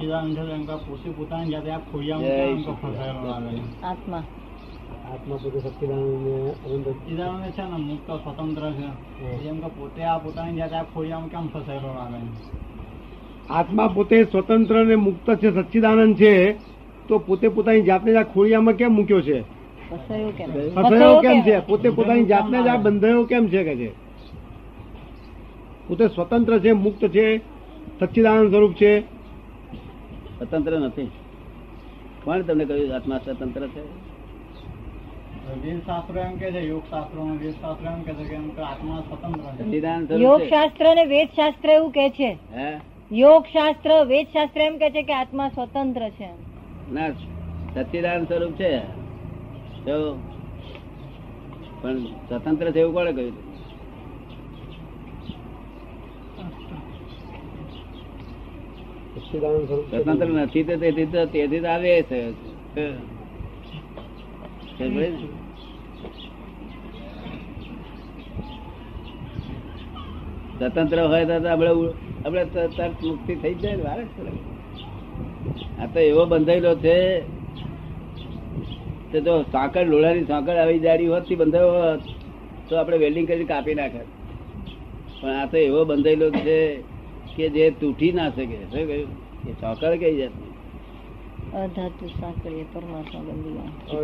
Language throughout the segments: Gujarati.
પોતે પોતાની જાતે આ ખોડિયામાં ફસાયેલો? આત્મા. આત્મા પોતે સચ્ચિદાનંદ અનંત છે ને મુક્ત સ્વતંત્ર છે. એમ કે પોતે આ પોતાની જાતે આ ખોડિયામાં કેમ ફસાયેલો લાગે આત્મા પોતે સ્વતંત્ર અને મુક્ત છે સચ્ચિદાનંદ છે તો પોતે પોતાની જાતને જ આ ખોળિયામાં કેમ મૂક્યો છે? ફસાયો કેમ? છે? પોતે પોતાની જાતને જ આ બંધાયો કેમ છે કે છે? પોતે સ્વતંત્ર છે મુક્ત છે સચ્ચિદાનંદ સ્વરૂપ છે સ્વતંત્ર નથી. કોણ તમને કહ્યું આત્મા સ્વતંત્ર છે? વેદ શાસ્ત્રો એમ કે છે. યોગ શાસ્ત્રો અને વેદ શાસ્ત્ર એવું કે છે. હે? યોગ શાસ્ત્ર વેદ શાસ્ત્ર એમ કે છે કે આત્મા સ્વતંત્ર છે. ના સચ્ચિદાનંદ સ્વરૂપ છે. પણ સ્વતંત્ર છે એવું કોણે કહ્યું? સચ્ચિદાનંદ સ્વતંત્ર નથી તો તેથી તો તેથી તો આવે છે. ખબર પડી ને? સ્વતંત્ર હોય તો આપણે આપણે તરત મુક્તિ થઈ જાય ને, વાર આ તો એવો બંધાયેલો છે તે તો સાંકળ લોળાની સાંકળ આવી જાડી હોતથી બંધાયો હોત તો આપણે વેલ્ડિંગ કરી કાપી નાખે પણ આ તો એવો બંધાયેલો છે કે જે તૂટી ના શકે. શું કહ્યું? એ સાંકળ કઈ જાતની? અધાતુ સાંકળીએ પરમાત્મા બંદીવાન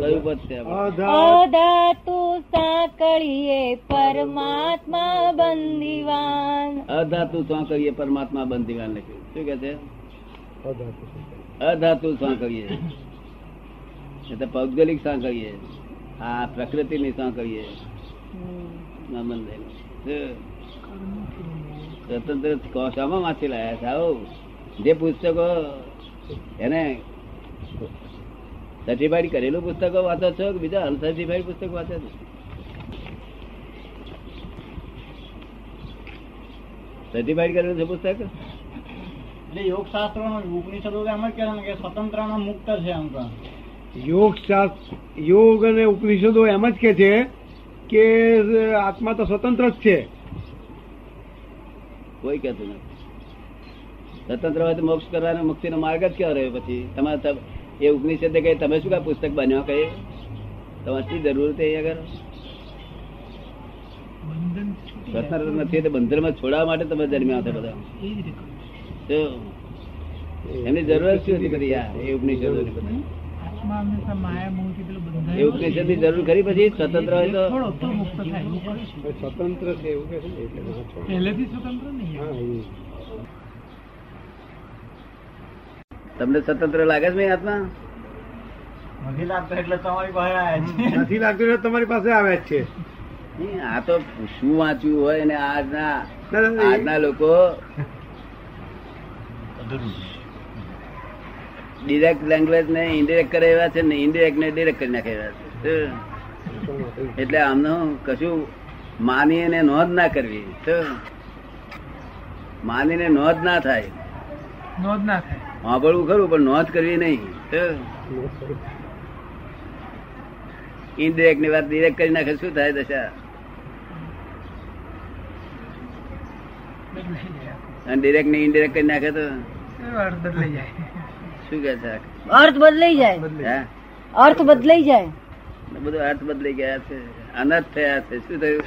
અધાતુ. સાંકળીએ પરમાત્મા બંદીવાન અધાતુ સાંકળીએ પરમાત્મા લખ્યું શું કે છે? અધાતુ સાંકળીએ. એટલે ભૌગોલિક સાંકળીએ. આ પ્રકૃતિની સાંકળીએ. હમ. ના બંધાયેલું. શું? સ્વતંત્ર શામાં વાંચી લાયા છે આવો. જે પુસ્તકો એને સર્ટિફાઈડ કરેલું પુસ્તકો વાંચો છો કે બીજા અનસર્ટિફાઈડ પુસ્તકો વાંચો છો? સર્ટિફાઈડ કરેલું છે પુસ્તક? એટલે યોગ શાસ્ત્રો ઉપનિષદો એમ જ કે સ્વતંત્ર મુક્ત છે એમ યોગ શાસ્ત્ર યોગ અને ઉપનિષદો એમ જ કે છે કે આત્મા તો સ્વતંત્ર જ છે. કોઈ કહેતું નથી. સ્વતંત્ર હોય તો મોક્ષ કરવાનો મુક્તિનો માર્ગ જ ક્યાં રહ્યો પછી? તમારે એ ઉપનિષદ કહે તમે શું કા પુસ્તક બન્યો કહે? તમારે શી જરૂર છે એ આગળ? સ્વતંત્ર નથી તો બંધનમાં છોડાવવા માટે તમે જન્મ્યા હતા બધા. એમની જરૂર શું હતી બધી? એ ઉપનિષદો એ ઉપનિષદની જરૂર ખરી પછી? સ્વતંત્ર હોય તો? સ્વતંત્ર છે એવું કે છે ને એટલે ના છોડે. હા, એ. તમને સ્વતંત્ર લાગે છે આત્મા નથી લાગતો એટલે તમારી પાસે આવ્યા નથી લાગતું એટલે તમારી પાસે આવે જ છે. આ તો શું વાંચ્યું હોય ને આજના આજના લોકો ડિરેક્ટ લેંગ્વેજ ને ઇન્ડિરેક્ટ કરે એવા છે ને ઇન્ડિરેક્ટ ને ડિરેક્ટ કરી નાખે એવા છે. એટલે આમનું કશું માની ને નોંધ ના કરવી. માની ને નોંધ ના થાય. નોંધ ના થાય. સાંભળવું ખરું પણ નોંધ કરવી નહીં. ઇન્ડિરેક્ટની વાત ડિરેક્ટ કરી નાખે શું થાય દશા? અને ડિરેક્ટ ને ઇન્ડિરેક્ટ કરી નાખે તો? બદલાઈ જાય શું કે છે? અર્થ બદલાઈ જાય. હે? અર્થ બદલાઈ જાય. બધું અર્થ બદલાઈ ગયા છે. અનર્થ થયા છે. શું થયું?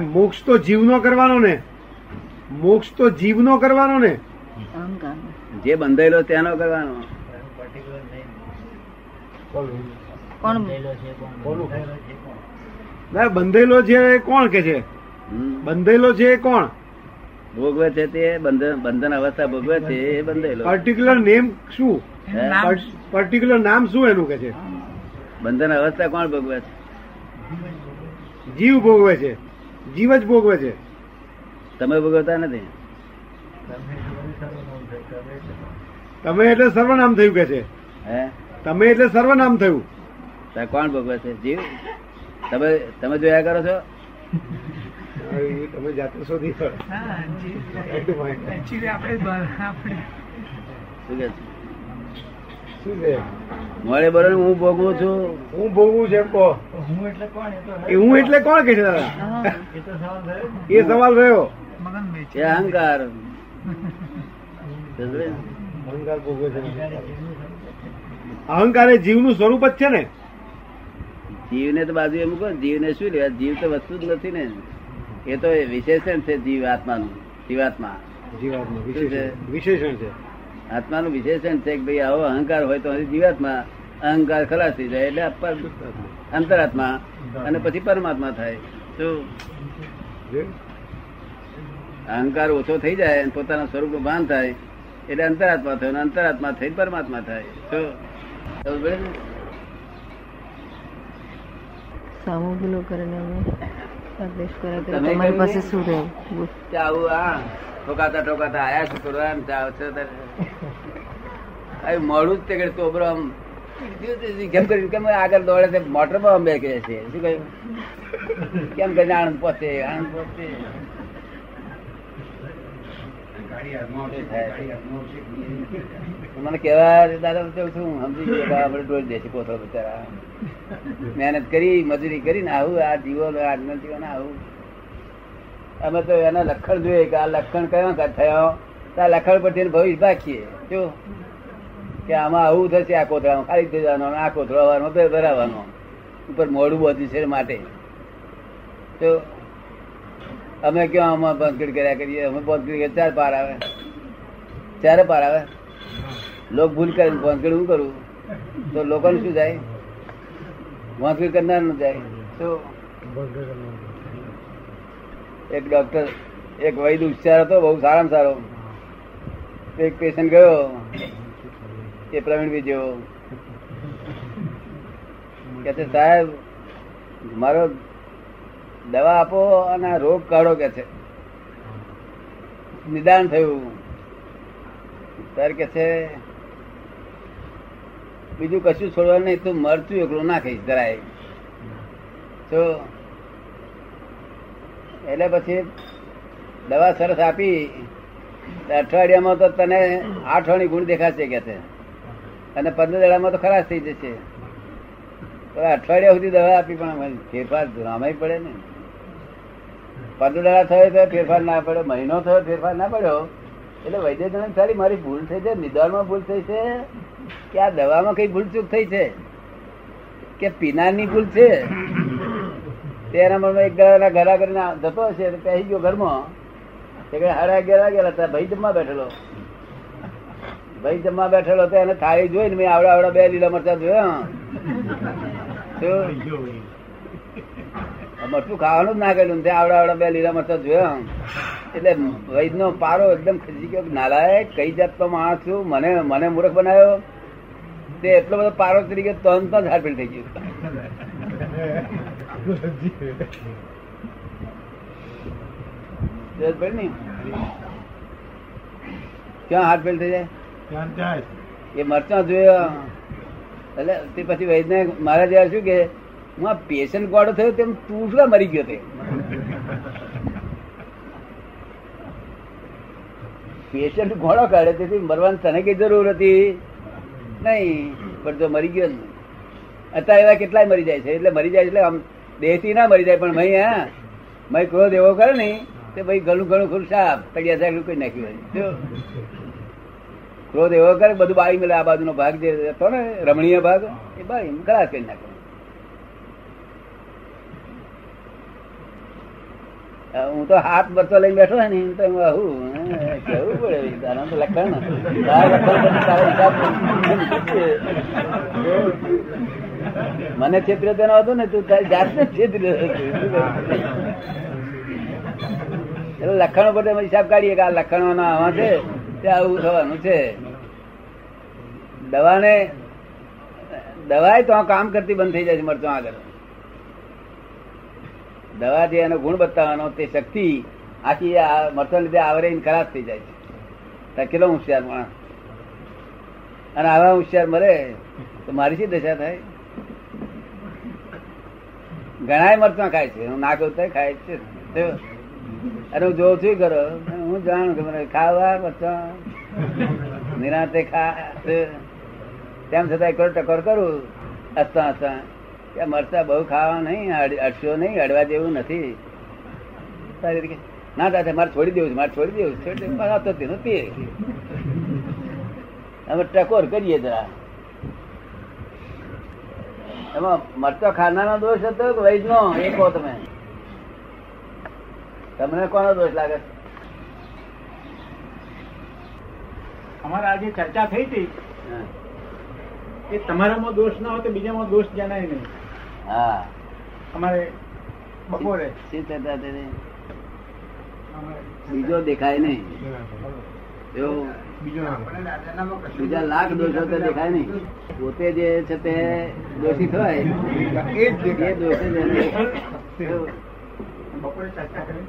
મોક્ષ તો જીવનો કરવાનો ને. મોક્ષ તો જીવનો કરવાનો ને. જે બંધાયેલો ત્યાંનો કરવાનો. કોણ? ના બંધેલો છે એ કોણ કે છે. બંધેલો છે એ કોણ? ભોગવે છે તે બંધન બંધન અવસ્થા ભોગવે છે એ બંધાયેલો. પર્ટિક્યુલર નેમ શું પર્ટિક્યુલર નામ શું એનું કે છે? બંધન અવસ્થા કોણ ભોગવે છે? જીવ ભોગવે છે જીવ જ ભોગવે છે તમે ભોગવતા નથી તમે એટલે સર્વનામ થયું કે છે હે તમે એટલે સર્વનામ થયું તમે કોણ ભોગવે છે જીવ તમે તમે જોયા કરો છો તમે જાતે શોધી કાઢો. શું કે છે શું છે? બરોબર હું ભોગવું છું. હું ભોગવું છે એમ કહો. હું એટલે કોણ? એ હું એટલે કોણ કે છે દાદા? એ સવાલ રહ્યો એ અહંકાર. અહંકાર ભોગવે છે. અહંકાર એ જીવનું સ્વરૂપ જ છે ને. જીવને તો બાજુ મૂકો. ને, જીવને શું લેવા જીવ તો વસ્તુ જ નથી ને. એ તો વિશેષણ છે જીવ આત્માનું. જીવાત્મા. જીવાત્મા વિશેષણ છે. આત્માનું વિશેષણ છે કે ભાઈ આવો અહંકાર હોય તો જીવાત્મા અહંકાર ખલાસ થઈ જાય એટલે અંતરાત્મા અને પછી પરમાત્મા થાય. તો અહંકાર ઓછો થઈ જાય અને પોતાના સ્વરૂપનું ભાન થાય એટલે અંતરાત્મા થયો અંતરાત્મા થઈ પરમાત્મા થાય. ને? સામો કરે તમારી પાસે શું રહેવું? આવું આ ઠોકાતા ઠોકાતા આયા શું કરવા એમ આવશે મોડું જ તે તોબરો આમ. કેમ કરી કેમ આગળ દોડે મોટર મોટરમાં અમે કહે છે. શું કહ્યું? કેમ કરીને આણંદ પહોંચે આણંદ પહોંચે મને કેવા દાદા છું? સમજી ગયો આપણે ડોલ દેશે કોથળો બિચારા. મહેનત કરી મજૂરી કરીને આવું આ જીવો આજના જીવન આવું. અમે તો એના લક્ષણ જોઈએ કે આ લક્ષણ કયા થયો? આ લક્ષણ પરથી ભવિષ્ય બાકીએ જો? કે આમાં આવું થશે, આ કોથળામાં ખાલી થઈ જવાનો, આ કોથળો આવવાનો તો ભરાવાનો. ઉપર મોડું બધું છે માટે. તો અમે ક્યાં આમાં બંધગીડ કર્યા કરીએ? અમે કરીએ, ચાર પાર આવે. ચારે પાર આવે? લોક ભૂલ કરે બંધગીડ હું કરું? તો લોકોને શું જાય બંધગીડ કરનાર જાય તો એક ડોક્ટર એક વૈદ ઉપચાર હતો, બહુ સારામાં સારો. એક પેશન્ટ ગયો, એ પ્રવીણભાઈ જેવો. કે છે, સાહેબ, મારો દવા આપો અને રોગ કાઢો, કે છે. નિદાન થયું. ત્યારે કે છે, બીજું કશું છોડવાનું નહીં, તું મરચું એકલું ના ખાઈશ જરાય. તો એટલે પછી દવા સરસ આપી અઠવાડિયામાં તો તને આઠ વાળી ગુણ દેખાશે કે છે. અને પંદર દાડામાં તો ખરાશ થઈ જશે. અઠવાડિયા સુધી દવા આપી પણ ફેરફાર રામાય પડે ને. પંદર દાડા થયો તો ફેરફાર ના પડ્યો, મહિનો થયો ફેરફાર ના પડ્યો. એટલે વૈદ્ય સારી મારી ભૂલ થઈ છે, નિદાનમાં ભૂલ થઈ છે, કે આ દવામાં કઈ ભૂલ ચૂક થઈ છે? કે પીનારની ભૂલ છે? તે એના મનમાં એક દાડાના ગળા કરીને જતો હશે પહેરી ગયો ઘરમાં. સાડા અગિયાર વાગેલા હતા ભાઈ જમવા બેઠેલો. ભાઈ જમવા બેઠેલો તો એને થાળી જોઈને મેં આવડા આવડા બે લીલા મરચા જોયા. મરચું ખાવાનું જ ના કર્યું તે આવડા આવડા બે લીલા મરચા જોયા. એટલે વૈદ નો પારો એકદમ ખસી ગયો નાલાયક, કઈ જાતનો માણસ છું? મને મને મૂર્ખ બનાવ્યો? તે એટલો બધો પારો તરીકે તન તો જ હાડફેલ થઈ ગયું? ક્યાં હાથ ફેલ થઈ જાય? એ મરચા જોયા. એટલે તે પછી વૈદને મારા જયારે શું કે હું આ પેશન્ટ ગોળો થયો તેમ તું શું મરી ગયો તે? પેશન્ટ ઘોડો કાઢે તેથી મરવાની તને કઈ જરૂર હતી? નહીં. પણ જો મરી ગયો અત્યારે એવા કેટલાય મરી જાય છે. એટલે મરી જાય એટલે આમ દેહથી ના મરી જાય પણ ભાઈ હા. મહી ક્રોધ એવો કરે ને તે ભાઈ ઘણું ઘણું ખરું સાપ તળિયા સાહેબ કઈ નાખ્યું હોય. ક્રોધ એવો કરે બધું બાળી મળે આ બાજુનો ભાગ જે હતો ને રમણીય ભાગ એ બાળી ગળા કરી નાખે. હું તો હાથ બરતો લઈને બેઠો ને તો હું આવું હે, કેવું પડે લખણ. મને છેતર્યો તેનો હતો ને, તું જાતને છેતર્યો એટલે લખણો પર હિસાબ કાઢીએ કે આ લખણો આવા છે, તે આવું થવાનું છે. દવાને દવાય તો કામ કરતી બંધ થઈ જાય છે, મરચો આગળ. દવા જે એનો ગુણ બતાવવાનો, તે શક્તિ આખી મરચો લીધે આવરે ખરાબ થઈ જાય છે. કેટલો હોશિયાર માણસ. અને આવા હોશિયાર મળે તો મારી શી દશા થાય? ઘણા મરચા ખાય છે. હું ના કહું ખાય છે. અને હું જોઉં છું કરો. હું જાણું કે મને ખાવા મરચા નિરાતે ખા તેમ છતાં એક ટકોર કરું. હસતા હસતા કે મરચા બહુ ખાવા નહીં અડ- અડશો નહીં અડવા જેવું નથી. તારી રીતે ના દાદા, મારે છોડી દેવું છે, મારે છોડી દેવું છોડી દેવું મારે તો તેનું અમે ટકોર કરીએ જરા. એમાં મરચો ખાનારો દોષ હતો કે વૈદનો? એ કહો તમે. તમને કોનો દોષ લાગે? અમારે આજે ચર્ચા થઈ હતી. એ તમારામાં દોષ ના હોય તો બીજામાં દોષ જણાય નહીં. હા. અમારે બપોરે. શું ચર્ચા થઈ બીજો દેખાય નહીં. બીજા લાખ દોષો તો દેખાય નહીં. પોતે જે છે તે દોષી થાય એ બપોરે ચર્ચા કરી.